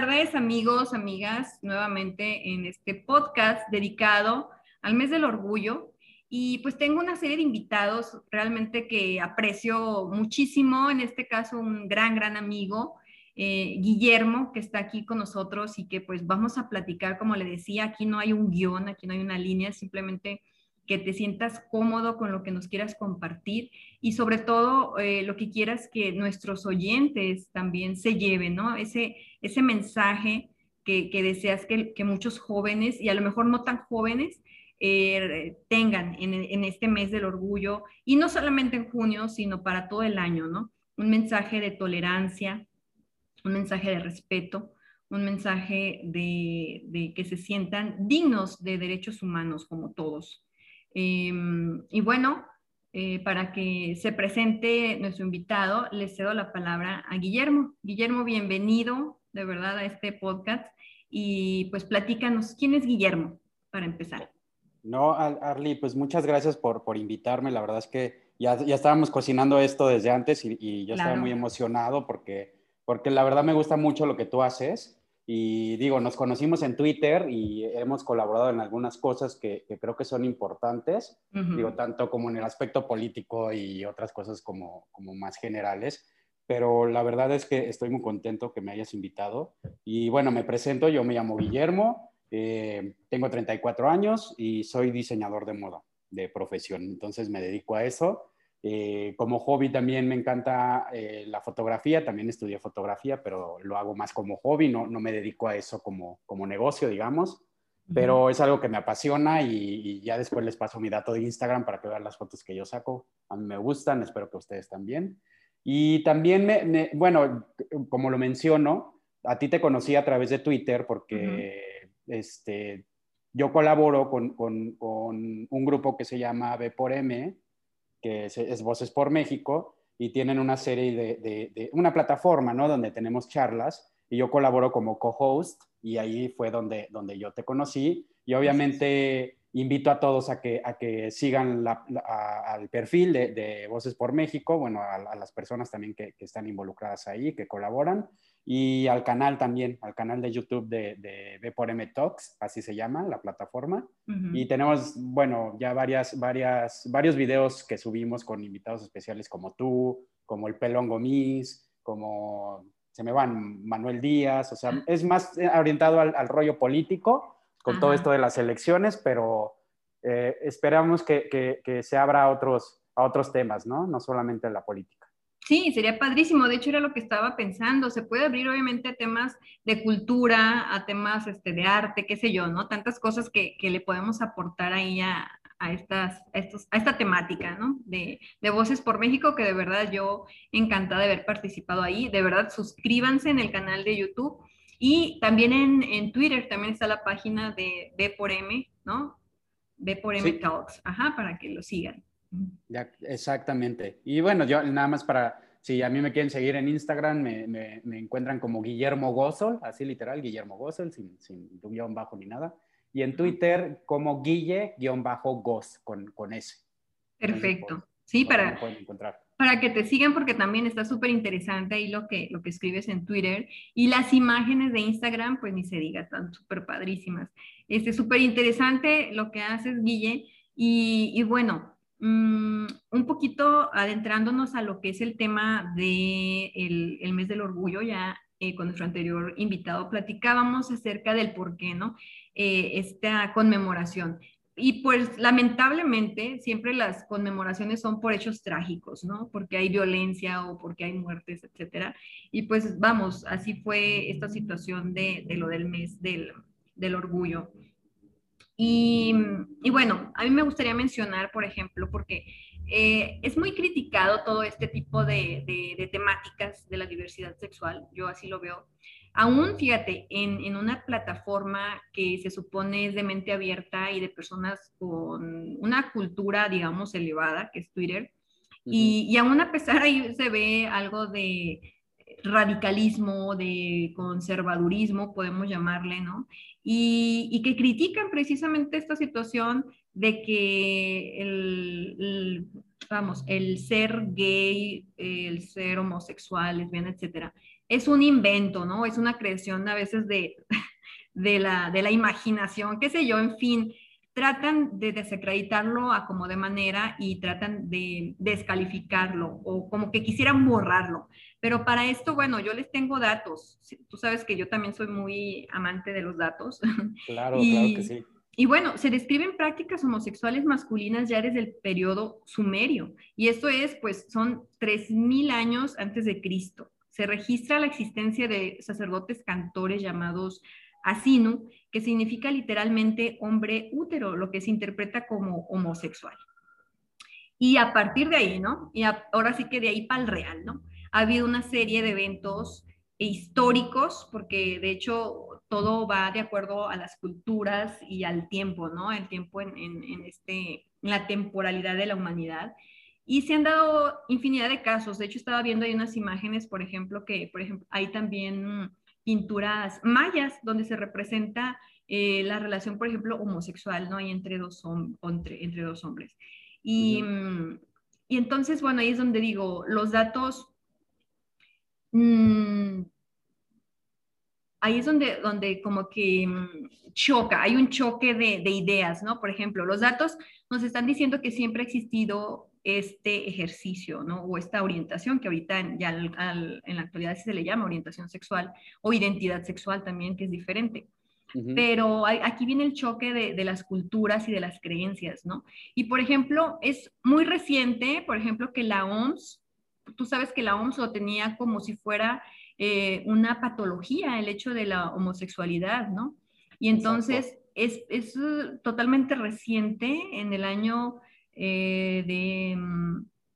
tardes amigos, amigas, nuevamente en este podcast dedicado al mes del orgullo. Y pues tengo una serie de invitados realmente que aprecio muchísimo, en este caso un gran, gran amigo, eh, Guillermo, que está aquí con nosotros y que pues vamos a platicar, como le decía, aquí no hay un guion, aquí no hay una línea, simplemente que te sientas cómodo con lo que nos quieras compartir y sobre todo eh, lo que quieras que nuestros oyentes también se lleven, ¿no? Ese, ese mensaje que, deseas que, muchos jóvenes y a lo mejor no tan jóvenes eh, tengan en, en, este mes del orgullo y no solamente en junio, sino para todo el año, ¿no? Un mensaje de tolerancia, un mensaje de respeto, un mensaje de, que se sientan dignos de derechos humanos como todos. Em, y bueno, eh, para que se presente nuestro invitado, le cedo la palabra a Guillermo. Guillermo, bienvenido de verdad a este podcast y pues platícanos, ¿quién es Guillermo para empezar? No, Arli, pues muchas gracias por, por invitarme. La verdad es que ya, ya estábamos cocinando esto desde antes y, y yo estaba muy emocionado porque, porque la verdad me gusta mucho lo que tú haces y digo, nos conocimos en Twitter y hemos colaborado en algunas cosas que, creo que son importantes, digo, tanto como en el aspecto político y otras cosas como, como más generales. Pero la verdad es que estoy muy contento que me hayas invitado. Y bueno, me presento, yo me llamo Guillermo, eh, tengo 34 años y soy diseñador de moda de profesión. Entonces me dedico a eso. Eh, como hobby también me encanta eh, la fotografía, también estudié fotografía, pero lo hago más como hobby, no, no me dedico a eso como, como negocio, digamos, pero es algo que me apasiona y, ya después les paso mi dato de Instagram para que vean las fotos que yo saco. A mí me gustan, espero que ustedes también. Y también, me, bueno, como lo menciono, a ti te conocí a través de Twitter porque este, yo colaboro con, con, con un grupo que se llama B por M, que es, Voces por México, y tienen una serie de, una plataforma, ¿no? Donde tenemos charlas y yo colaboro como co-host y ahí fue donde, donde yo te conocí y obviamente invito a todos a que, a que sigan al perfil de, Voces por México, bueno, a, las personas también que, que, están involucradas ahí, que colaboran y al canal también, al canal de YouTube de, de B por M Talks, así se llama la plataforma. Y tenemos, bueno, ya varias, varias, varios videos que subimos con invitados especiales como tú, como el Pelón Gomis, como se me van Manuel Díaz, o sea, es más orientado al, rollo político con todo esto de las elecciones, pero eh, esperamos que, que, que, se abra a otros, a otros temas, ¿no? No solamente la política. Sí, sería padrísimo. De hecho, era lo que estaba pensando. Se puede abrir, obviamente, a temas de cultura, a temas este, de arte, qué sé yo, ¿no? Tantas cosas que, que le podemos aportar ahí a, a, estas, estos, a esta temática, ¿no? De, de, Voces por México, que de verdad yo encantada de haber participado ahí. De verdad, suscríbanse en el canal de YouTube. Y también en, en Twitter también está la página de B por M, ¿no? B por M Talks, ajá, para que lo sigan. Ya, exactamente. Y bueno, yo nada más para, si a mí me quieren seguir en Instagram, me, me, encuentran como Guillermo Gozol, así literal, Guillermo Gozol, sin, sin guion bajo ni nada. Y en Twitter como Guille-Goz, con, con S. Perfecto. sí, para, para que te sigan porque también está súper interesante ahí lo que, lo que escribes en Twitter. Y las imágenes de Instagram, pues ni se diga, están súper padrísimas. Este, súper interesante lo que haces, Guille. Y, y bueno, Mm, un poquito adentrándonos a lo que es el tema del de el mes del orgullo, ya eh, con nuestro anterior invitado platicábamos acerca del por qué, ¿no? Eh, esta conmemoración. Y pues lamentablemente siempre las conmemoraciones son por hechos trágicos, ¿no? Porque hay violencia o porque hay muertes, etcétera. Y pues vamos, así fue esta situación de, de lo del mes del, del orgullo. Y, bueno, a mí me gustaría mencionar, por ejemplo, porque eh, es muy criticado todo este tipo de, temáticas de la diversidad sexual, yo así lo veo. Aún, fíjate, en, una plataforma que se supone es de mente abierta y de personas con una cultura, digamos, elevada, que es Twitter, y, y aún a pesar ahí se ve algo de radicalismo, de conservadurismo, podemos llamarle, ¿no? y, que critican precisamente esta situación de que el, vamos, el ser gay, el ser homosexual, lesbiana, etcétera, es un invento, ¿no? Es una creación a veces de, de, la, de la imaginación, qué sé yo, en fin, tratan de desacreditarlo a como de manera y tratan de descalificarlo o como que quisieran borrarlo. Pero para esto, bueno, yo les tengo datos. Tú sabes que yo también soy muy amante de los datos. Claro, claro que sí. Y bueno, se describen prácticas homosexuales masculinas ya desde el periodo sumerio. Y esto es, pues, son 3.000 años antes de Cristo. Se registra la existencia de sacerdotes cantores llamados asinu, que significa literalmente hombre útero, lo que se interpreta como homosexual. Y a partir de ahí, ¿no? Y ahora sí que de ahí para el real, ¿no? Ha habido una serie de eventos históricos, porque de hecho todo va de acuerdo a las culturas y al tiempo, ¿no? El tiempo en, este, en la temporalidad de la humanidad. Y se han dado infinidad de casos. De hecho, estaba viendo ahí unas imágenes, por ejemplo, que, por ejemplo, hay también pinturas mayas donde se representa eh, la relación, por ejemplo, homosexual, ¿no? Hay entre dos, entre, entre dos hombres. Y, y, entonces, bueno, ahí es donde digo, los datos... Mmm, ahí es donde, donde como que mm, choca, hay un choque de, de, ideas, ¿no? Por ejemplo, los datos nos están diciendo que siempre ha existido este ejercicio, ¿no? O esta orientación que ahorita ya en la actualidad se le llama orientación sexual o identidad sexual también, que es diferente. Pero aquí viene el choque de, de, las culturas y de las creencias, ¿no? Y por ejemplo, es muy reciente, por ejemplo, que la OMS, tú sabes que la OMS lo tenía como si fuera eh, una patología el hecho de la homosexualidad, ¿no? Y entonces es, es, totalmente reciente, en el año eh, de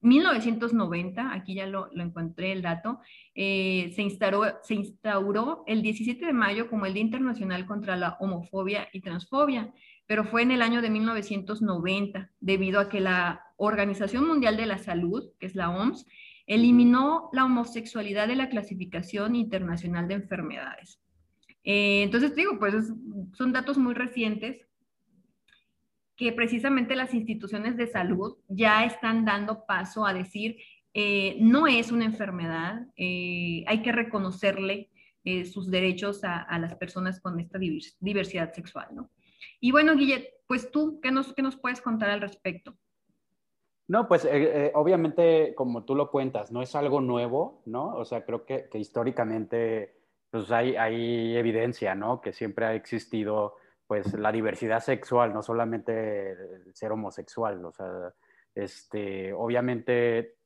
1990, mm, aquí ya lo, lo encontré el dato, eh, se, instauró, se instauró el 17 de mayo como el Día Internacional contra la Homofobia y Transfobia, pero fue en el año de 1990, debido a que la Organización Mundial de la Salud, que es la OMS, eliminó la homosexualidad de la clasificación internacional de enfermedades. Eh, entonces, digo, pues son datos muy recientes que precisamente las instituciones de salud ya están dando paso a decir, eh, no es una enfermedad, eh, hay que reconocerle sus derechos a, las personas con esta diversidad sexual, ¿no? Y bueno, Guillet, pues tú, ¿qué nos, qué nos puedes contar al respecto? No, pues eh, eh, obviamente, como tú lo cuentas, no es algo nuevo, ¿no? O sea, creo que, históricamente pues hay, hay, evidencia, ¿no? Que siempre ha existido pues la diversidad sexual, no solamente el ser homosexual, o sea, este, obviamente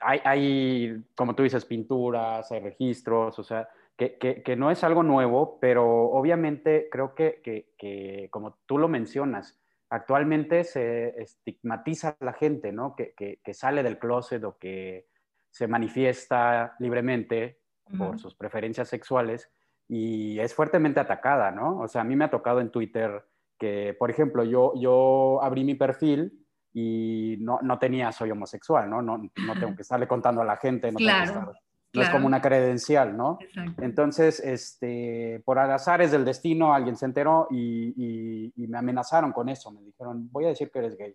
hay, hay, como tú dices, pinturas, hay registros, o sea, que, que, que no es algo nuevo, pero obviamente creo que, que como tú lo mencionas, actualmente se estigmatiza a la gente, ¿no? Que, sale del closet o que se manifiesta libremente por sus preferencias sexuales y es fuertenmente atacada, ¿no? O sea, a mí me ha tocado en Twitter que, por ejemplo, yo, yo abrí mi perfil y no, no tenía soy homosexual, ¿no? ¿no? No tengo que estarle contando a la gente, no claro no es como una credencial, ¿no? Entonces, este, por azares del destino, alguien se enteró y, me amenazaron con eso. Me dijeron, voy a decir que eres gay.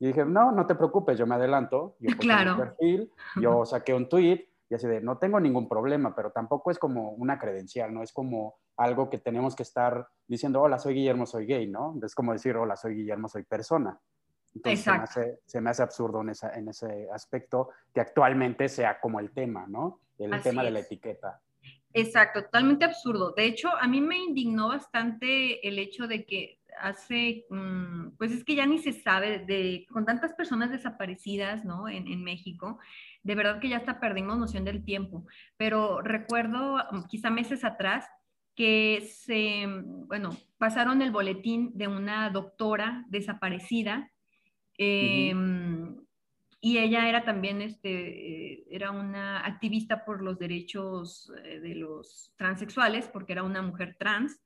Y dije, no, no te preocupes, yo me adelanto. Yo claro. mi perfil, yo saqué un tweet y así de, no tengo ningún problema, pero tampoco es como una credencial, ¿no? Es como algo que tenemos que estar diciendo, hola, soy Guillermo, soy gay, ¿no? Es como decir, hola, soy Guillermo, soy persona. Entonces se me, hace, se me, hace, absurdo en, esa, en, ese aspecto que actualmente sea como el tema, ¿no? El tema de la etiqueta. Exacto, totalmente absurdo. De hecho, a mí me indignó bastante el hecho de que hace, mm, pues es que ya ni se sabe, de, con tantas personas desaparecidas, ¿no? En, en México, de verdad que ya hasta perdimos noción del tiempo. Pero recuerdo, mm, quizá meses atrás, que se, bueno, pasaron el boletín de una doctora desaparecida Em, y ella era también, este, era una activista por los derechos eh, de los transexuales, porque era una mujer trans.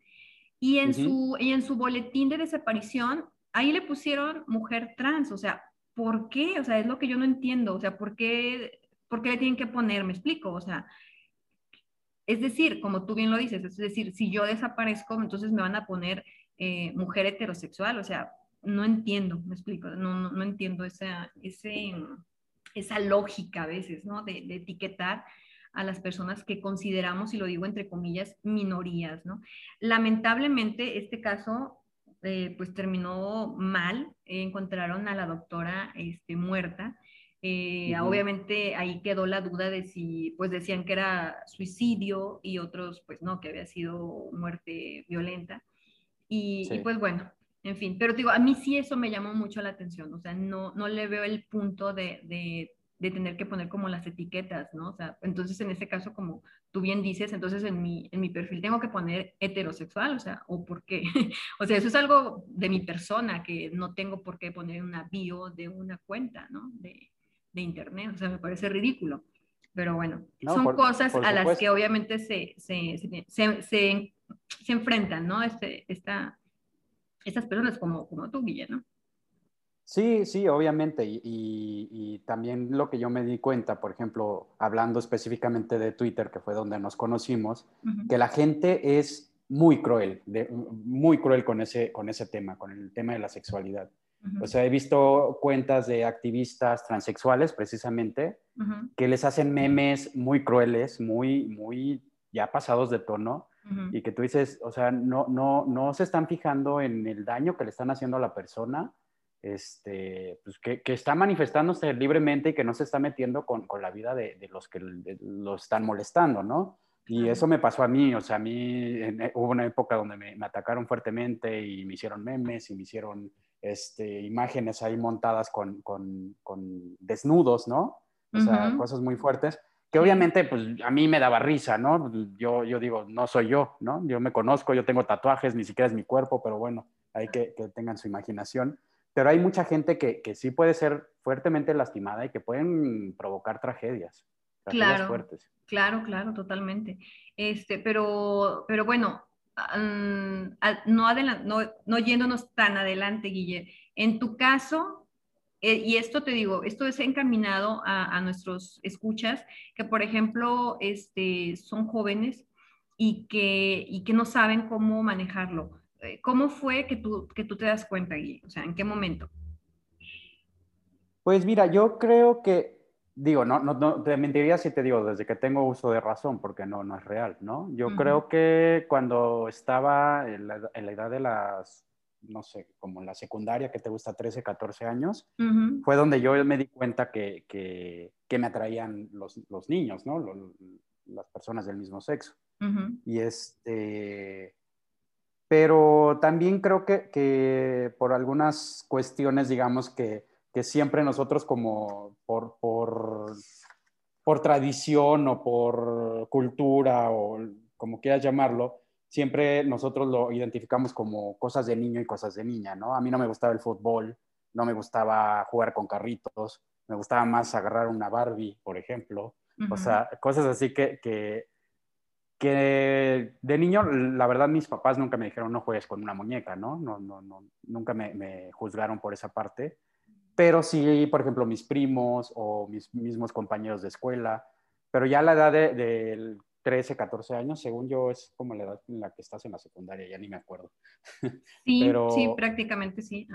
Y en, su, y en su boletín de desaparición, ahí le pusieron mujer trans. O sea, ¿por qué? O sea, es lo que yo no entiendo. O sea, ¿por qué, por qué le tienen que poner? Me explico. O sea, es decir, como tú bien lo dices, es decir, si yo desaparezco, entonces me van a poner eh, mujer heterosexual. O sea, no entiendo, me explico, no, no, entiendo esa, ese, esa lógica a veces, ¿no? De, etiquetar a las personas que consideramos, y lo digo entre comillas, minorías, ¿no? Lamentablemente, este caso, eh, pues terminó mal, encontraron a la doctora este, muerta, eh, obviamente ahí quedó la duda de si, pues decían que era suicidio y otros, pues no, que había sido muerte violenta. Y, pues bueno, en fin, pero digo, a mí sí eso me llamó mucho la atención, o sea, no, no le veo el punto de, de, de tener que poner como las etiquetas, ¿no? O sea, entonces en este caso, como tú bien dices, entonces en mi, en mi perfil tengo que poner heterosexual, o sea, o por qué. o sea, eso es algo de mi persona que no tengo por qué poner una bio de una cuenta, ¿no? De, de internet, o sea, me parece ridículo. Pero bueno, son cosas a las que obviamente se, se, se, se, enfrentan, ¿no? Este, esta, estas personas como, como tú, Guille, ¿no? Sí, sí, obviamente. Y, y, también lo que yo me di cuenta, por ejemplo, hablando específicamente de Twitter, que fue donde nos conocimos, que la gente es muy cruel, de, muy cruel con ese, con ese tema, con el tema de la sexualidad. O sea, he visto cuentas de activistas transexuales, precisamente, que les hacen memes muy crueles, muy, muy ya pasados de tono, y que tú dices, o sea, no, no, no se están fijando en el daño que le están haciendo a la persona, este, pues que, que está manifestándose libremente y que no se está metiendo con, con la vida de, de los que lo están molestando, ¿no? Y eso me pasó a mí, o sea, a mí hubo una época donde me, me, atacaron fuertemente y me hicieron memes y me hicieron este, imágenes ahí montadas con, con, con desnudos, ¿no? O sea, cosas muy fuertes, que obviamente pues a mí me daba risa, ¿no? Yo, yo digo, no soy yo, ¿no? Yo me conozco, yo tengo tatuajes, ni siquiera es mi cuerpo, pero bueno, hay que, que tengan su imaginación. Pero hay mucha gente que, que, sí puede ser fuertemente lastimada y que pueden provocar tragedias. claro, fuertes. claro, claro, totalmente. Este, pero, pero bueno, no, no, no, yéndonos tan adelante, Guille, en tu caso, eh, y esto te digo, esto es encaminado a, nuestros escuchas, que por ejemplo este, son jóvenes y que, y que no saben cómo manejarlo. Eh, ¿Cómo fue que tú, que tú te das cuenta, Guille? O sea, ¿en qué momento? Pues mira, yo creo que digo, no, no, no, te mentiría si te digo desde que tengo uso de razón, porque no, no es real, ¿no? Yo creo que cuando estaba en la, edad de las, no sé, como en la secundaria, que te gusta 13, 14 años, fue donde yo me di cuenta que, que, que me atraían los, los niños, ¿no? las personas del mismo sexo. Y este... Pero también creo que, que por algunas cuestiones, digamos que que siempre nosotros como por, por, por tradición o por cultura o como quieras llamarlo, siempre nosotros lo identificamos como cosas de niño y cosas de niña, ¿no? A mí no me gustaba el fútbol, no me gustaba jugar con carritos, me gustaba más agarrar una Barbie, por ejemplo. O sea, cosas así que, que, que, de niño, la verdad, mis papás nunca me dijeron no juegues con una muñeca, ¿no? no, no, no nunca me, me, juzgaron por esa parte pero sí, por ejemplo, mis primos o mis mismos compañeros de escuela, pero ya a la edad de, de 13, 14 años, según yo, es como la edad en la que estás en la secundaria, ya ni me acuerdo. Sí, sí, prácticamente sí.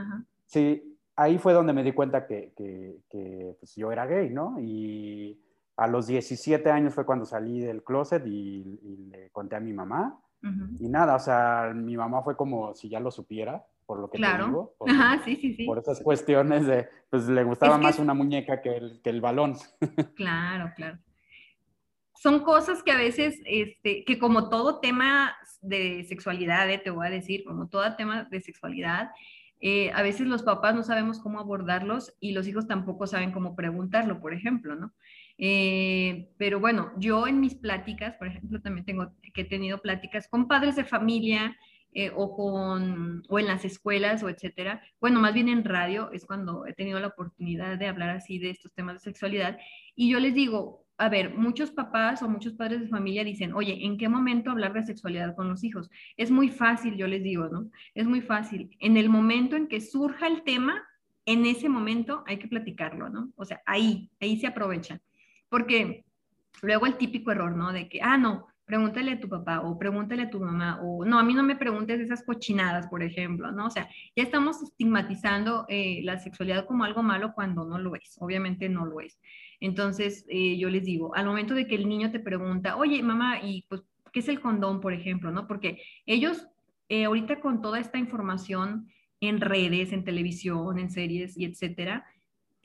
Sí, ahí fue donde me di cuenta que, que, pues, yo era gay, ¿no? Y a los 17 años fue cuando salí del closet y, le conté a mi mamá. Y nada, o sea, mi mamá fue como si ya lo supiera por lo que te digo. Por, Ajá, sí, sí, sí. Por esas cuestiones de, pues le gustaba más una muñeca que el, que el balón. Claro, claro. Son cosas que a veces, este, que como todo tema de sexualidad, eh, te voy a decir, como todo tema de sexualidad, eh, a veces los papás no sabemos cómo abordarlos y los hijos tampoco saben cómo preguntarlo, por ejemplo, ¿no? Eh, pero bueno, yo en mis pláticas, por ejemplo, también tengo que he tenido pláticas con padres de familia, eh, o, con, o en las escuelas o etcétera. Bueno, más bien en radio es cuando he tenido la oportunidad de hablar así de estos temas de sexualidad. Y yo les digo, a ver, muchos papás o muchos padres de familia dicen, oye, ¿en qué momento hablar de sexualidad con los hijos? Es muy fácil, yo les digo, ¿no? Es muy fácil. En el momento en que surja el tema, en ese momento hay que platicarlo, ¿no? O sea, ahí, ahí se aprovecha. Porque luego el típico error, ¿no? De que, ah, no, pregúntale a tu papá o pregúntale a tu mamá o no, a mí no me preguntes esas cochinadas, por ejemplo, ¿no? O sea, ya estamos estigmatizando eh, la sexualidad como algo malo cuando no lo es, obviamente no lo es. Entonces, eh, yo les digo, al momento de que el niño te pregunta, oye, mamá, ¿y pues qué es el condón, por ejemplo? ¿no? Porque ellos, eh, ahorita con toda esta información en redes, en televisión, en series y etcétera,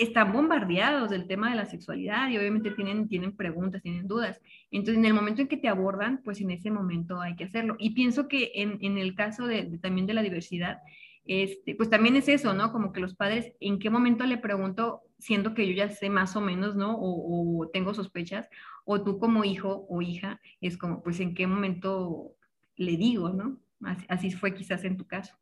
están bombardeados del tema de la sexualidad y obviamente tienen, tienen preguntas, tienen dudas. Entonces, en el momento en que te abordan, pues en ese momento hay que hacerlo. Y pienso que en, en el caso de, también de la diversidad, este, pues también es eso, ¿no? Como que los padres, ¿en qué momento le pregunto, siendo que yo ya sé más o menos, ¿no? O, o tengo sospechas, o tú como hijo o hija, es como, pues en qué momento le digo, ¿no? Así, así fue quizás en tu caso.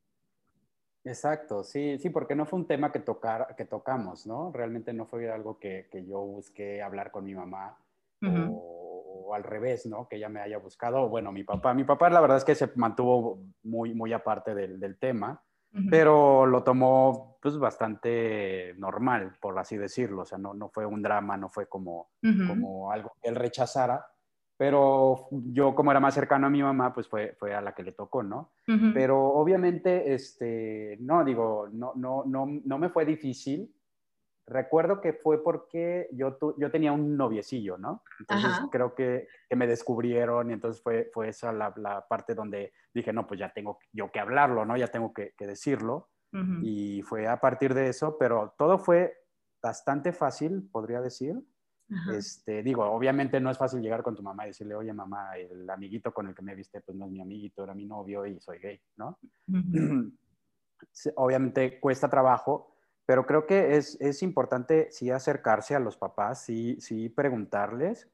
Exacto, sí, sí, porque no fue un tema que, tocar, que tocamos, ¿no? Realmente no fue algo que, que yo busqué hablar con mi mamá o, al revés, ¿no? Que ella me haya buscado. Bueno, mi papá, mi papá la verdad es que se mantuvo muy, muy aparte del, del tema, pero lo tomó pues bastante normal, por así decirlo. O sea, no, no fue un drama, no fue como, como algo que él rechazara pero yo como era más cercano a mi mamá, pues fue, fue a la que le tocó, ¿no? Pero obviamente, este, no, digo, no, no, no, no me fue difícil. Recuerdo que fue porque yo, yo tenía un noviecillo, ¿no? Entonces creo que, que, me descubrieron y entonces fue, fue esa la, la, parte donde dije, no, pues ya tengo yo que hablarlo, ¿no? Ya tengo que, que decirlo. Y fue a partir de eso, pero todo fue bastante fácil, podría decir este, digo, obviamente no es fácil llegar con tu mamá y decirle, oye mamá, el amiguito con el que me viste, pues no es mi amiguito, era mi novio y soy gay, ¿no? obviamente cuesta trabajo, pero creo que es, es, importante sí acercarse a los papás, sí, sí preguntarles,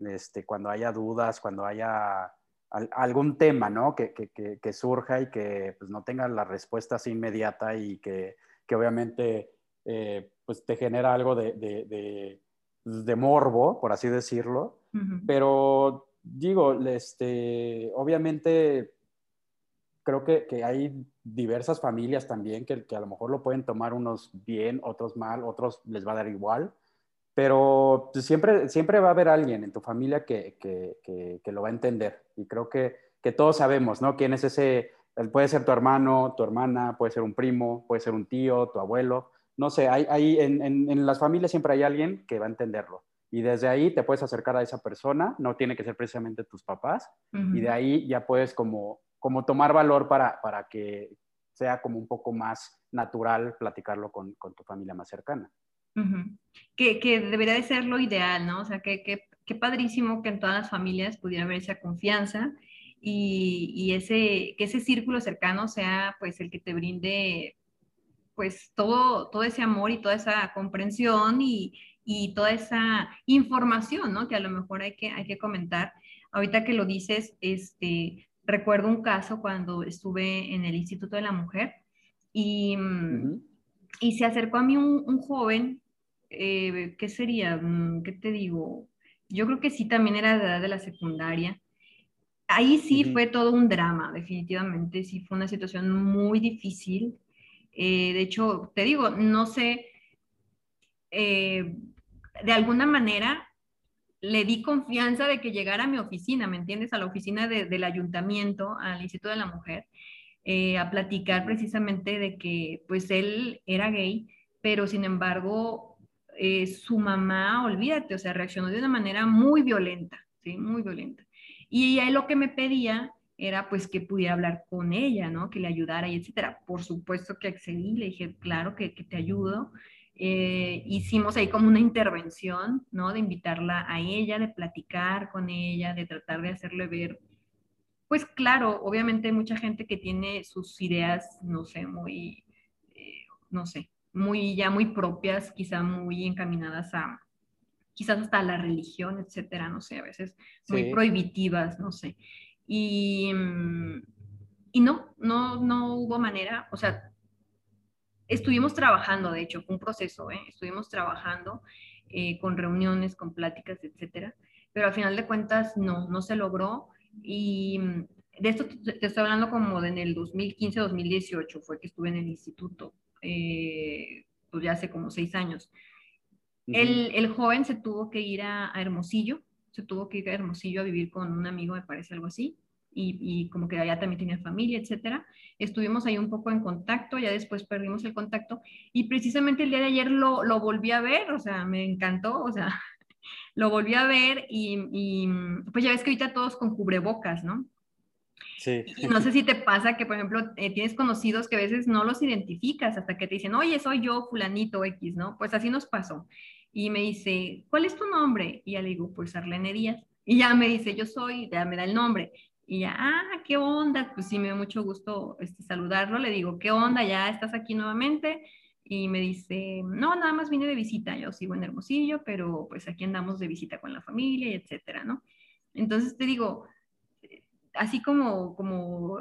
este, cuando haya dudas, cuando haya algún tema, ¿no? Que, que, que, surja y que pues, no tenga la respuesta así inmediata y que, obviamente eh, pues te genera algo de de morbo, por así decirlo, pero digo, este, obviamente creo que, que, hay diversas familias también que, que, a lo mejor lo pueden tomar unos bien, otros mal, otros les va a dar igual, pero pues, siempre, siempre va a haber alguien en tu familia que, que lo va a entender y creo que, todos sabemos, ¿no? ¿Quién es ese? Puede ser tu hermano, tu hermana, puede ser un primo, puede ser un tío, tu abuelo, no sé, hay, en, las familias siempre hay alguien que va a entenderlo. Y desde ahí te puedes acercar a esa persona, no tiene que ser precisamente tus papás, y de ahí ya puedes como, como tomar valor para, para que sea como un poco más natural platicarlo con, tu familia más cercana. que, que, debería de ser lo ideal, ¿no? O sea, que, que, padrísimo que en todas las familias pudiera haber esa confianza y, y, ese, que ese círculo cercano sea pues el que te brinde pues todo, todo ese amor y toda esa comprensión y, y toda esa información, ¿no? Que a lo mejor hay que, hay que comentar. Ahorita que lo dices, este, recuerdo un caso cuando estuve en el Instituto de la Mujer y, y se acercó a mí un, un joven, eh, ¿qué sería? Mm, ¿Qué te digo? Yo creo que sí, también era de edad de la secundaria. Ahí sí fue todo un drama, definitivamente, sí fue una situación muy difícil. Eh, de hecho, te digo, no sé, eh, de alguna manera le di confianza de que llegara a mi oficina, ¿me entiendes? A la oficina del ayuntamiento, al Instituto de la Mujer, eh, a platicar precisamente de que pues él era gay, pero sin embargo su mamá, olvídate, o sea, reaccionó de una manera muy violenta, ¿sí? Muy violenta. Y él lo que me pedía era pues que pudiera hablar con ella, ¿no? Que le ayudara y etcétera. Por supuesto que accedí, le dije, claro que, te ayudo. Eh, hicimos ahí como una intervención, ¿no? De invitarla a ella, de platicar con ella, de tratar de hacerle ver, pues claro, obviamente hay mucha gente que tiene sus ideas, no sé, muy, eh, no sé, muy ya muy propias, quizá muy encaminadas a, quizás hasta la religión, etcétera, no sé, a veces muy prohibitivas, no sé. Y, mm, y no, no, no hubo manera, o sea, estuvimos trabajando, de hecho, fue un proceso, ¿eh? estuvimos trabajando eh, con reuniones, con pláticas, etcétera, pero al final de cuentas no, no se logró y mm, de esto te estoy hablando como de en el 2015-2018 fue que estuve en el instituto, eh, pues ya hace como seis años. el, el, joven se tuvo que ir a Hermosillo se tuvo que ir a Hermosillo a vivir con un amigo, me parece algo así. y, como que allá también tenía familia, etcétera. Estuvimos ahí un poco en contacto, ya después perdimos el contacto y precisamente el día de ayer lo, lo volví a ver, o sea, me encantó, o sea, lo volví a ver y, y pues ya ves que ahorita todos con cubrebocas, ¿no? Sí. Y no sé si te pasa que, por ejemplo, eh, tienes conocidos que a veces no los identificas hasta que te dicen, oye, soy yo, fulanito X, ¿no? Pues así nos pasó. Y me dice, ¿cuál es tu nombre? Y ya le digo, pues Arlene Díaz. Y ya me dice, yo soy, ya me da el nombre. Y ya, ah, qué onda, pues sí, me da mucho gusto este, saludarlo. Le digo, ¿qué onda? ¿Ya estás aquí nuevamente? Y me dice, no, nada más vine de visita, yo sigo en Hermosillo, pero pues aquí andamos de visita con la familia y etcétera, ¿no? Entonces te digo, así como, como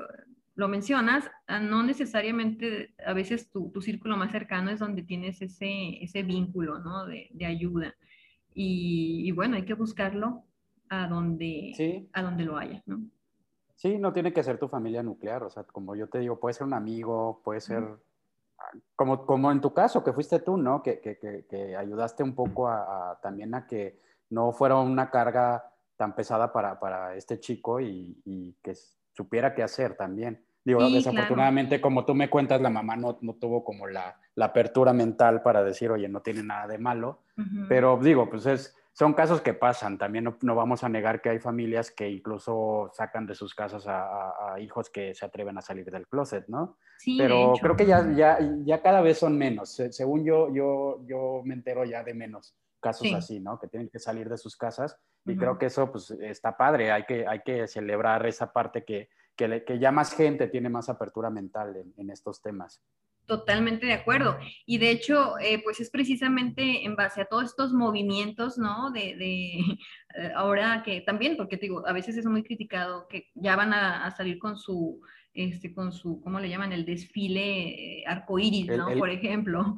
lo mencionas, ah, no necesariamente a veces tu, tu, círculo más cercano es donde tienes ese, ese vínculo, ¿no? De, de ayuda. Y, y, bueno, hay que buscarlo a donde, a donde lo haya, ¿no? Sí, no tiene que ser tu familia nuclear, o sea, como yo te digo, puede ser un amigo, puede ser, como, como en tu caso, que fuiste tú, ¿no? Que, que, que, ayudaste un poco a, también a que no fuera una carga tan pesada para, para este chico y, y, que supiera qué hacer también. Digo, desafortunadamente, como tú me cuentas, la mamá no, no tuvo como la, la, apertura mental para decir, oye, no tiene nada de malo, pero digo, pues es, son casos que pasan. También no, no, vamos a negar que hay familias que incluso sacan de sus casas a, a, hijos que se atreven a salir del closet, ¿no? Sí, Pero creo que ya, ya, ya cada vez son menos. Según yo, yo, yo me entero ya de menos casos así, ¿no? Que tienen que salir de sus casas y creo que eso pues está padre, hay que, hay que celebrar esa parte que, que, que ya más gente tiene más apertura mental en, en, estos temas. Totalmente de acuerdo. Y de hecho, eh, pues es precisamente en base a todos estos movimientos, ¿no? De, de eh, ahora que también, porque te digo, a veces es muy criticado que ya van a, a salir con su, este, con su, ¿cómo le llaman? El desfile eh, arcoíris, ¿no? Por ejemplo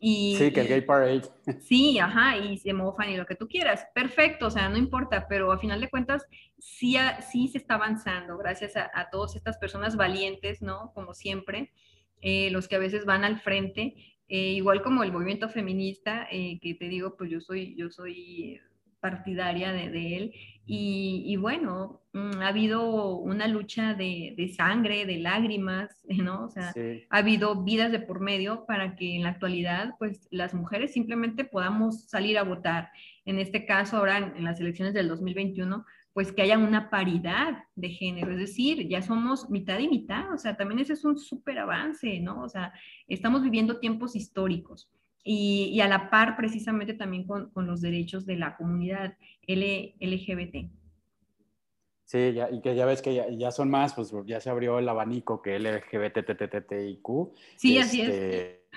sí, que el gay parade. Sí, ajá, y se mofan y lo que tú quieras. Perfecto, o sea, no importa, pero a final de cuentas sí, sí se está avanzando gracias a, a todas estas personas valientes, ¿no? Como siempre, eh, los que a veces van al frente, eh, igual como el movimiento feminista, eh, que te digo, pues yo soy, yo soy partidaria de, él. Y, bueno, mm, ha habido una lucha de, sangre, de lágrimas, ¿no? O sea, ha habido vidas de por medio para que en la actualidad, pues las mujeres simplemente podamos salir a votar. En este caso, ahora en, las elecciones del 2021, pues que haya una paridad de género, es decir, ya somos mitad y mitad, o sea, también ese es un súper avance, ¿no? O sea, estamos viviendo tiempos históricos y, a la par precisamente también con, con los derechos de la comunidad L, LGBT. Sí, ya, y que ya ves que ya, ya, son más, pues ya se abrió el abanico que LGBTTTIQ. Sí, así es. Este,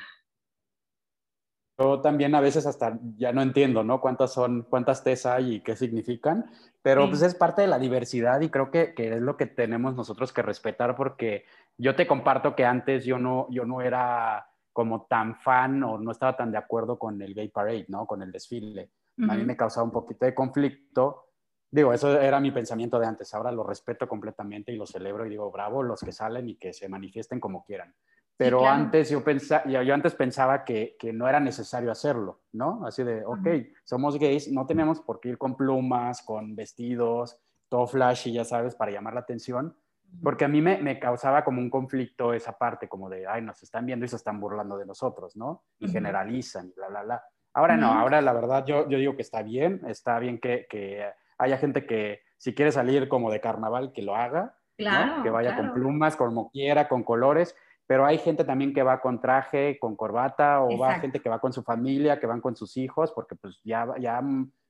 yo también a veces hasta ya no entiendo, ¿no? Cuántas son, cuántas T's hay y qué significan, pero pues es parte de la diversidad y creo que, que, es lo que tenemos nosotros que respetar porque yo te comparto que antes yo no, yo no era como tan fan o no estaba tan de acuerdo con el Gay Parade, ¿no? Con el desfile. A mí me causaba un poquito de conflicto. Digo, eso era mi pensamiento de antes. Ahora lo respeto completamente y lo celebro y digo, bravo los que salen y que se manifiesten como quieran. Pero antes yo, pensaba, yo antes pensaba que, que, no era necesario hacerlo, ¿no? Así de, ok, somos gays, no tenemos por qué ir con plumas, con vestidos, todo flashy, ya sabes, para llamar la atención porque a mí me, me, causaba como un conflicto esa parte, como de, ay, nos están viendo y se están burlando de nosotros, ¿no? Y generalizan y bla, bla, bla. Ahora no, ahora la verdad yo, yo digo que está bien, está bien que, que, haya gente que si quiere salir como de carnaval, que lo haga, claro, que vaya con plumas, como quiera, con colores, pero hay gente también que va con traje, con corbata, o va gente que va con su familia, que van con sus hijos, porque pues ya, ya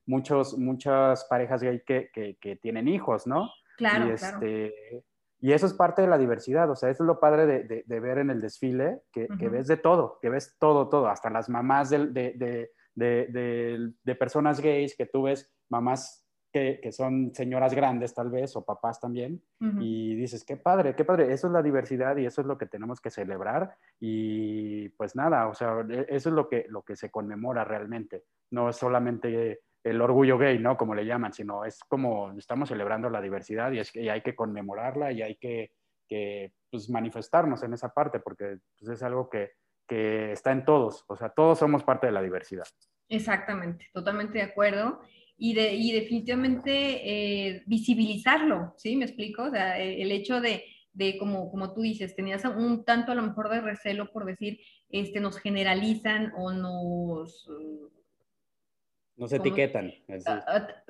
muchos, muchas parejas gay que, que, que tienen hijos, ¿no? Claro, y este, claro. Y eso es parte de la diversidad, o sea, eso es lo padre de, de, ver en el desfile, que, que, ves de todo, que ves todo, todo, hasta las mamás de, de personas gays, que tú ves mamás que, que, son señoras grandes tal vez, o papás también, y dices, qué padre, qué padre, eso es la diversidad y eso es lo que tenemos que celebrar, y pues nada, o sea, e, eso es lo que, lo que se conmemora realmente, no es solamente el orgullo gay, ¿no? Como le llaman, sino es como estamos celebrando la diversidad y, es que, hay que conmemorarla y hay que, que pues, manifestarnos en esa parte porque pues, es algo que, que está en todos, o sea, todos somos parte de la diversidad. Exactamente, totalmente de acuerdo. y, de, y definitivamente eh, visibilizarlo, ¿sí? ¿Me explico? O sea, el hecho de, de como, como tú dices, tenías un tanto a lo mejor de recelo por decir, este, nos generalizan o nos nos etiquetan.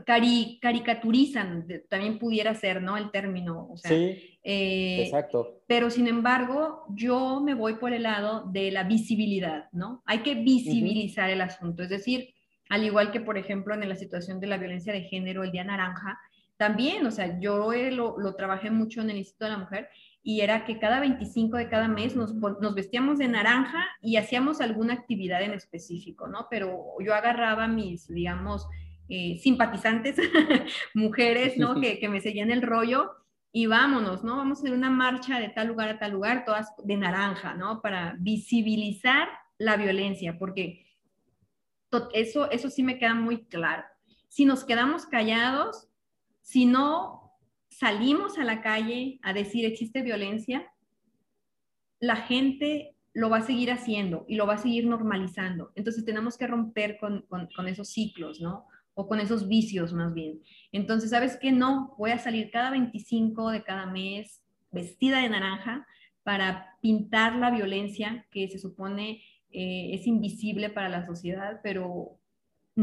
Cari, caricaturizan, también pudiera ser, ¿no? El término. O sea, sí, eh, exacto. Pero sin embargo, yo me voy por el lado de la visibilidad, ¿no? Hay que visibilizar el asunto. Es decir, al igual que, por ejemplo, en la situación de la violencia de género, el Día Naranja, también, o sea, yo lo, lo trabajé mucho en el Instituto de la Mujer y era que cada 25 de cada mes nos, nos, vestíamos de naranja y hacíamos alguna actividad en específico, ¿no? Pero yo agarraba mis, digamos, eh, simpatizantes, mujeres, ¿no? Que, que, me seguían el rollo y vámonos, ¿no? Vamos a hacer una marcha de tal lugar a tal lugar, todas de naranja, ¿no? Para visibilizar la violencia, porque eso, eso sí me queda muy claro. Si nos quedamos callados, si no salimos a la calle a decir existe violencia, la gente lo va a seguir haciendo y lo va a seguir normalizando. Entonces tenemos que romper con, esos ciclos, ¿no? O con esos vicios más bien. Entonces, ¿sabes qué? No, voy a salir cada 25 de cada mes vestida de naranja para pintar la violencia que se supone eh, es invisible para la sociedad, pero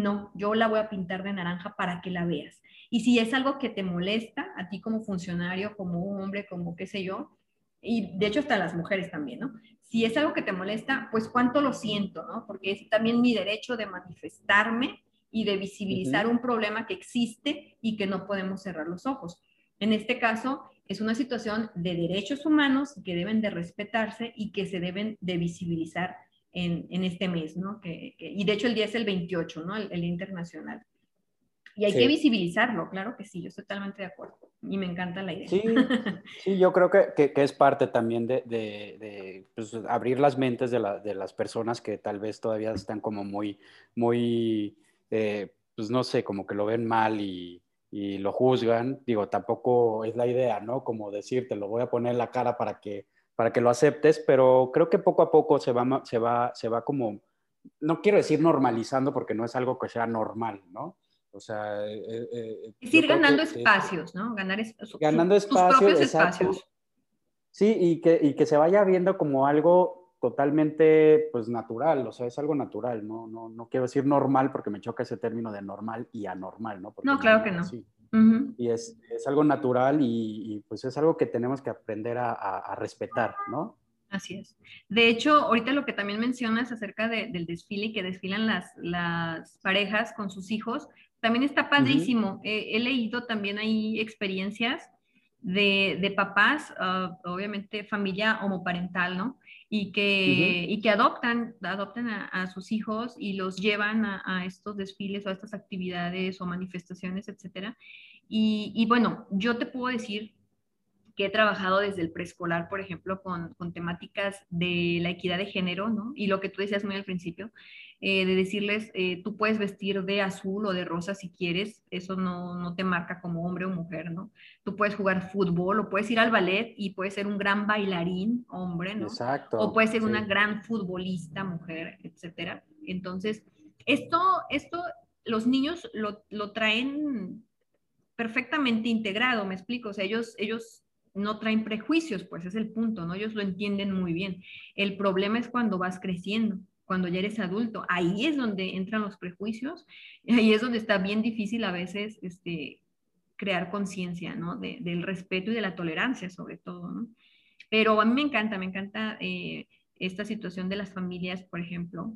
no, yo la voy a pintar de naranja para que la veas. Y si es algo que te molesta a ti como funcionario, como hombre, como qué sé yo, y de hecho hasta las mujeres también, ¿no? Si es algo que te molesta, pues cuánto lo siento, ¿no? Porque es también mi derecho de manifestarme y de visibilizar un problema que existe y que no podemos cerrar los ojos. En este caso, es una situación de derechos humanos que deben de respetarse y que se deben de visibilizar en, en este mes, ¿no? Que, y de hecho el día es el 28, ¿no? El, el internacional. Y hay que visibilizarlo, claro que sí, yo estoy totalmente de acuerdo. Y me encanta la idea. Sí, sí yo creo que, que, es parte también de, de, de pues, abrir las mentes de, la, de, las personas que tal vez todavía están como muy, muy, eh, pues no sé, como que lo ven mal y, y, lo juzgan. Digo, tampoco es la idea, ¿no? Como decirte, lo voy a poner en la cara para que, para que lo aceptes, pero creo que poco a poco se va, se va, se va como, no quiero decir normalizando porque no es algo que sea normal, ¿no? O sea, eh, eh, eh es ir ganando espacios, ¿no? Ganar ganando espacios, espacios. Sí, y que, y que se vaya viendo como algo totalmente pues natural, o sea, es algo natural, no, no, no quiero decir normal porque me choca ese término de normal y anormal, ¿no? no, claro que no. Y es, es, algo natural y, pues es algo que tenemos que aprender a, a, respetar, ¿no? Así es. De hecho, ahorita lo que también mencionas acerca de, del desfile que desfilan las, las parejas con sus hijos, también está padrísimo. he leído también ahí experiencias de, de papás, ah, obviamente familia homoparental, ¿no? Y que, y que adoptan, adoptan a, sus hijos y los llevan a, estos desfiles o a estas actividades o manifestaciones, etcétera. Y, y, bueno, yo te puedo decir que he trabajado desde el preescolar, por ejemplo, con, con, temáticas de la equidad de género, ¿no? Y lo que tú decías muy al principio, eh, de decirles, eh, tú puedes vestir de azul o de rosa si quieres, eso no, no, te marca como hombre o mujer, ¿no? Tú puedes jugar fútbol o puedes ir al ballet y puedes ser un gran bailarín, hombre, ¿no? Exacto. O puedes ser una gran futbolista, mujer, etcétera. Entonces, esto, esto los niños lo, lo traen perfectamente integrado, me explico, o sea, ellos, ellos no traen prejuicios, pues es el punto, ¿no? Ellos lo entienden muy bien. El problema es cuando vas creciendo cuando ya eres adulto. Ahí es donde entran los prejuicios, ahí es donde está bien difícil a veces este, crear conciencia, ¿no? del respeto y de la tolerancia, sobre todo, ¿no? Pero a mí me encanta, me encanta eh, esta situación de las familias, por ejemplo,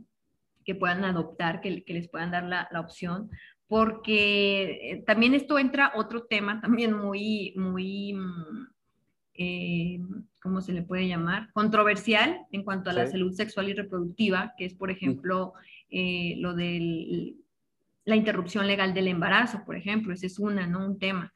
que puedan adoptar, que, les puedan dar la, opción, porque eh, también esto entra otro tema también muy, muy... Mm, eh, ¿cómo se le puede llamar? Controversial en cuanto a la salud sexual y reproductiva, que es, por ejemplo, eh, lo de la interrupción legal del embarazo, por ejemplo, ese es una, ¿no? Un tema.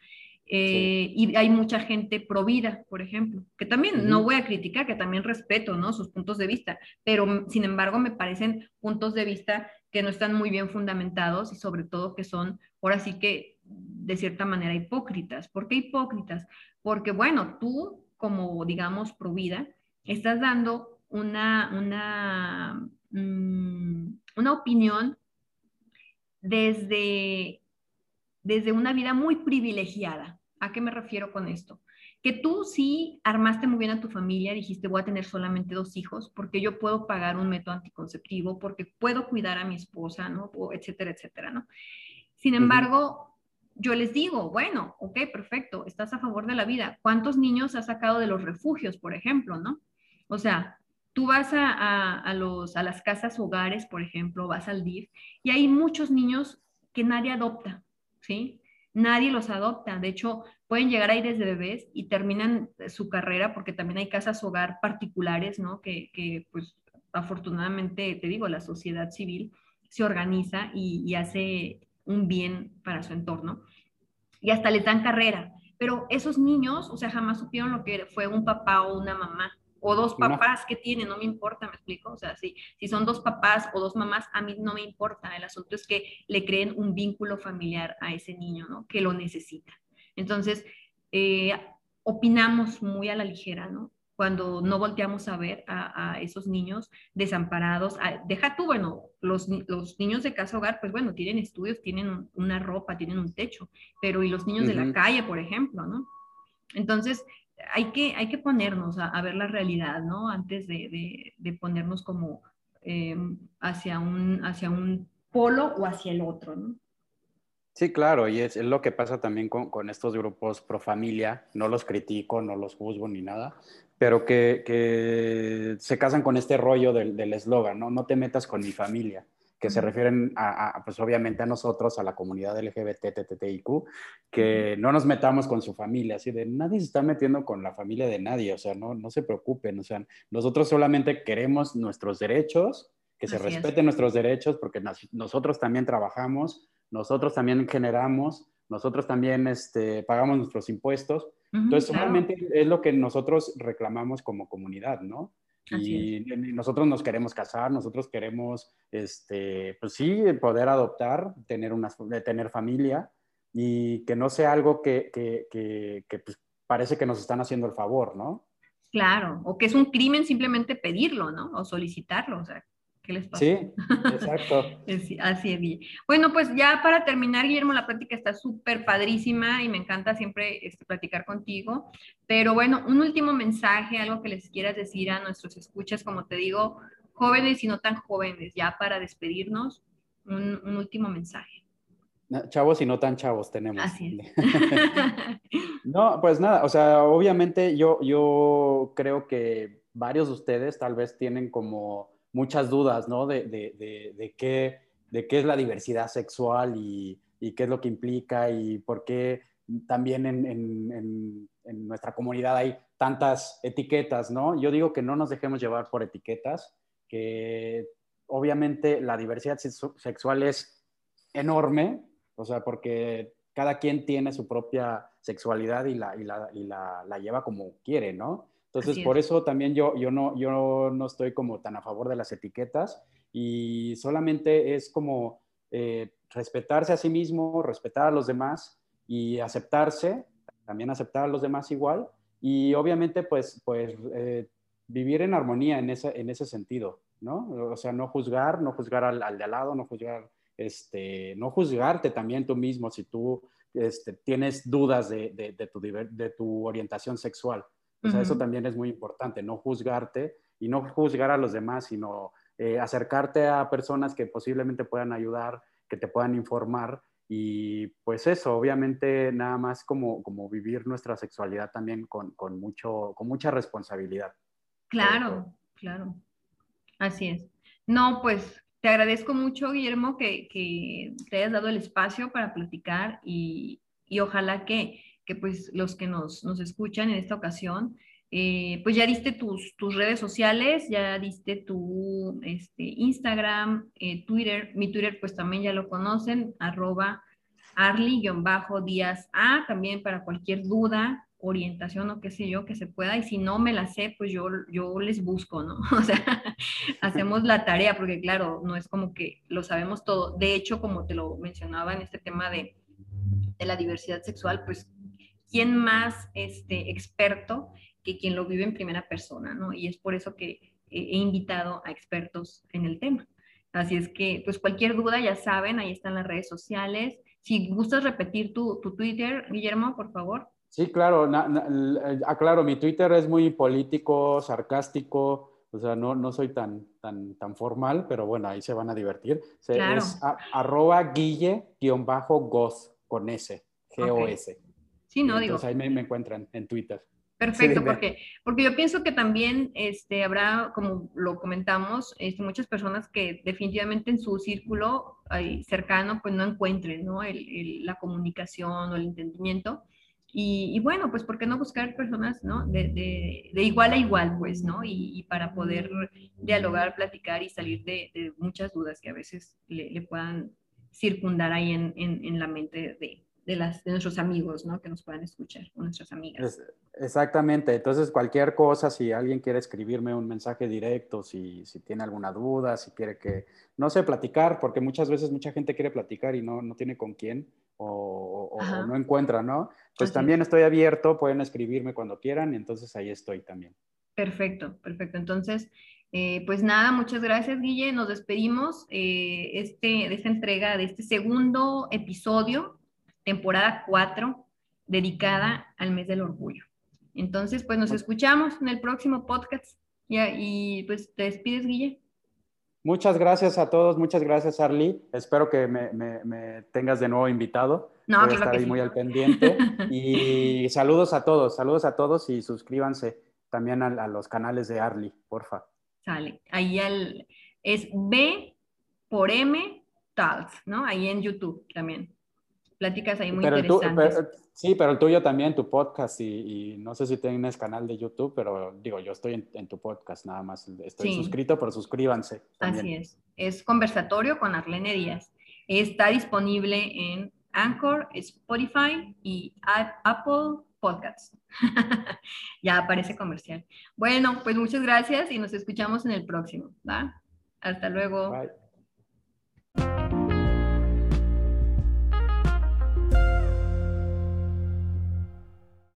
Eh, y hay mucha gente pro vida, por ejemplo, que también no voy a criticar, que también respeto, ¿no? Sus puntos de vista, pero sin embargo me parecen puntos de vista que no están muy bien fundamentados y sobre todo que son, ahora sí que, de cierta manera, hipócritas. ¿Por qué hipócritas? Porque, bueno, tú como, digamos, Provida, estás dando una, una, mm, una opinión desde desde una vida muy privilegiada. ¿A qué me refiero con esto? Que tú sí armaste muy bien a tu familia, dijiste voy a tener solamente dos hijos porque yo puedo pagar un método anticonceptivo, porque puedo cuidar a mi esposa, ¿no? etcétera, etcétera, ¿no? Sin embargo, yo les digo, bueno, ok, perfecto, estás a favor de la vida. ¿Cuántos niños has sacado de los refugios, por ejemplo, no? O sea, tú vas a, los, a las casas hogares, por ejemplo, vas al DIF, y hay muchos niños que nadie adopta, ¿sí? Nadie los adopta. De hecho, pueden llegar ahí desde bebés y terminan su carrera porque también hay casas hogar particulares, ¿no? Que, que pues afortunadamente, te digo, la sociedad civil se organiza y, y hace un bien para su entorno. Y hasta les dan carrera. Pero esos niños, o sea, jamás supieron lo que fue un papá o una mamá. O dos papás que tienen, no me importa, me explico. O sea, si, si son dos papás o dos mamás, a mí no me importa. El asunto es que le creen un vínculo familiar a ese niño, ¿no? Que lo necesita. Entonces, eh, opinamos muy a la ligera, ¿no? Cuando no volteamos a ver a, esos niños desamparados. deja tú, bueno, los, los, niños de casa hogar, pues bueno, tienen estudios, tienen una ropa, tienen un techo, pero y los niños de la calle, por ejemplo, ¿no? Entonces, hay que, hay que ponernos a, ver la realidad, ¿no? Antes de, de, ponernos como em, hacia, un, hacia un polo o hacia el otro, ¿no? Sí, claro, y es, lo que pasa también con, con, estos grupos pro familia, no los critico, no los juzgo ni nada, pero que, que, se casan con este rollo del eslogan, ¿no? No te metas con mi familia, que se refieren a, pues obviamente a nosotros, a la comunidad LGBT, TTIQ, que no nos metamos con su familia, así de nadie se está metiendo con la familia de nadie, o sea, no, no se preocupen, o sea, nosotros solamente queremos nuestros derechos, que se respeten nuestros derechos, porque nosotros también trabajamos, nosotros también generamos, nosotros también este, pagamos nuestros impuestos, entonces, solamente es lo que nosotros reclamamos como comunidad, ¿no? Y, nosotros nos queremos casar, nosotros queremos, este, pues sí, poder adoptar, tener, una, tener familia y que no sea algo que, que, que, pues, parece que nos están haciendo el favor, ¿no? Claro, o que es un crimen simplemente pedirlo, ¿no? O solicitarlo, o sea, ¿Qué les pasa? Sí, exacto. Así es. Bueno, pues ya para terminar, Guillermo, la práctica está súper padrísima y me encanta siempre este, platicar contigo. Pero bueno, un último mensaje, algo que les quieras decir a nuestros escuchas, como te digo, jóvenes y no tan jóvenes, ya para despedirnos, un, último mensaje. Chavos y no tan chavos tenemos. Así es. no, pues nada, o sea, obviamente yo, yo creo que varios de ustedes tal vez tienen como muchas dudas, ¿no? De, de, de, qué, de qué es la diversidad sexual y, qué es lo que implica y por qué también en, en, nuestra comunidad hay tantas etiquetas, ¿no? Yo digo que no nos dejemos llevar por etiquetas, que obviamente la diversidad sexual es enorme, o sea, porque cada quien tiene su propia sexualidad y la, y la, y la lleva como quiere, ¿no? Entonces, por eso también yo, yo, no, yo no estoy como tan a favor de las etiquetas y solamente es como eh, respetarse a sí mismo, respetar a los demás y aceptarse, también aceptar a los demás igual y obviamente pues, pues eh, vivir en armonía en ese, en ese sentido, ¿no? O sea, no juzgar, no juzgar al, al de al lado, no juzgar, este, no juzgarte también tú mismo si tú este, tienes dudas de, de, de, tu, de tu orientación sexual. O sea, eso también es muy importante, no juzgarte y no juzgar a los demás, sino eh, acercarte a personas que posiblemente puedan ayudar, que te puedan informar y pues eso, obviamente nada más como, como vivir nuestra sexualidad también con, con mucho, con mucha responsabilidad. Claro, claro. Así es. No, pues te agradezco mucho, Guillermo, que, que te hayas dado el espacio para platicar y, y ojalá que que pues los que nos, nos escuchan en esta ocasión, eh, pues ya diste tus, tus, redes sociales, ya diste tu este, Instagram, eh, Twitter, mi Twitter pues también ya lo conocen, arroba arly-díaz A, también para cualquier duda, orientación o qué sé yo, que se pueda, y si no me la sé, pues yo, yo les busco, ¿no? O sea, hacemos la tarea, porque claro, no es como que lo sabemos todo. De hecho, como te lo mencionaba en este tema de, de la diversidad sexual, pues ¿quién más este, experto que quien lo vive en primera persona? ¿no? Y es por eso que he invitado a expertos en el tema. Así es que, pues cualquier duda, ya saben, ahí están las redes sociales. Si gustas repetir tu, tu Twitter, Guillermo, por favor. Sí, claro, aclaro, mi Twitter es muy político, sarcástico, o sea, no, no soy tan, tan, tan formal, pero bueno, ahí se van a divertir. Es arroba guille-goz con S, G-O-S. Sí, no, digo. Entonces ahí me, me, encuentran en Twitter. Perfecto, porque, porque yo pienso que también este, habrá, como lo comentamos, este, muchas personas que definitivamente en su círculo cercano pues no encuentren ¿no? El, la comunicación o el entendimiento. Y, bueno, pues ¿por qué no buscar personas ¿no? De, de, de igual a igual, pues, ¿no? Y, para poder dialogar, platicar y salir de, muchas dudas que a veces le, le puedan circundar ahí en, en, en la mente de, de, las, de nuestros amigos, ¿no? Que nos puedan escuchar, o nuestras amigas. exactamente. Entonces, cualquier cosa, si alguien quiere escribirme un mensaje directo, si, si, tiene alguna duda, si quiere que, no sé, platicar, porque muchas veces mucha gente quiere platicar y no, no tiene con quién o, no encuentra, ¿no? Pues también estoy abierto, pueden escribirme cuando quieran entonces ahí estoy también. Perfecto, perfecto. Entonces, eh, pues nada, muchas gracias, Guille. Nos despedimos eh, este, de esta entrega, de este segundo episodio temporada 4, dedicada al mes del orgullo. Entonces, pues nos escuchamos en el próximo podcast. y pues te despides, Guille. Muchas gracias a todos, muchas gracias, Arly. Espero que me, tengas de nuevo invitado. No, Voy a estar ahí muy al pendiente. Y saludos a todos, saludos a todos y suscríbanse también a, los canales de Arly, porfa. Sale. Ahí al, es B por M Talks, ¿no? Ahí en YouTube también pláticas ahí muy interesantes. sí, pero el tuyo también, tu podcast, y, no sé si tienes canal de YouTube, pero digo, yo estoy en, tu podcast nada más, estoy suscrito, pero suscríbanse. Así es, es conversatorio con Arlene Díaz. Está disponible en Anchor, Spotify y Apple Podcasts. ya aparece comercial. Bueno, pues muchas gracias y nos escuchamos en el próximo. ¿va? Hasta luego. Bye.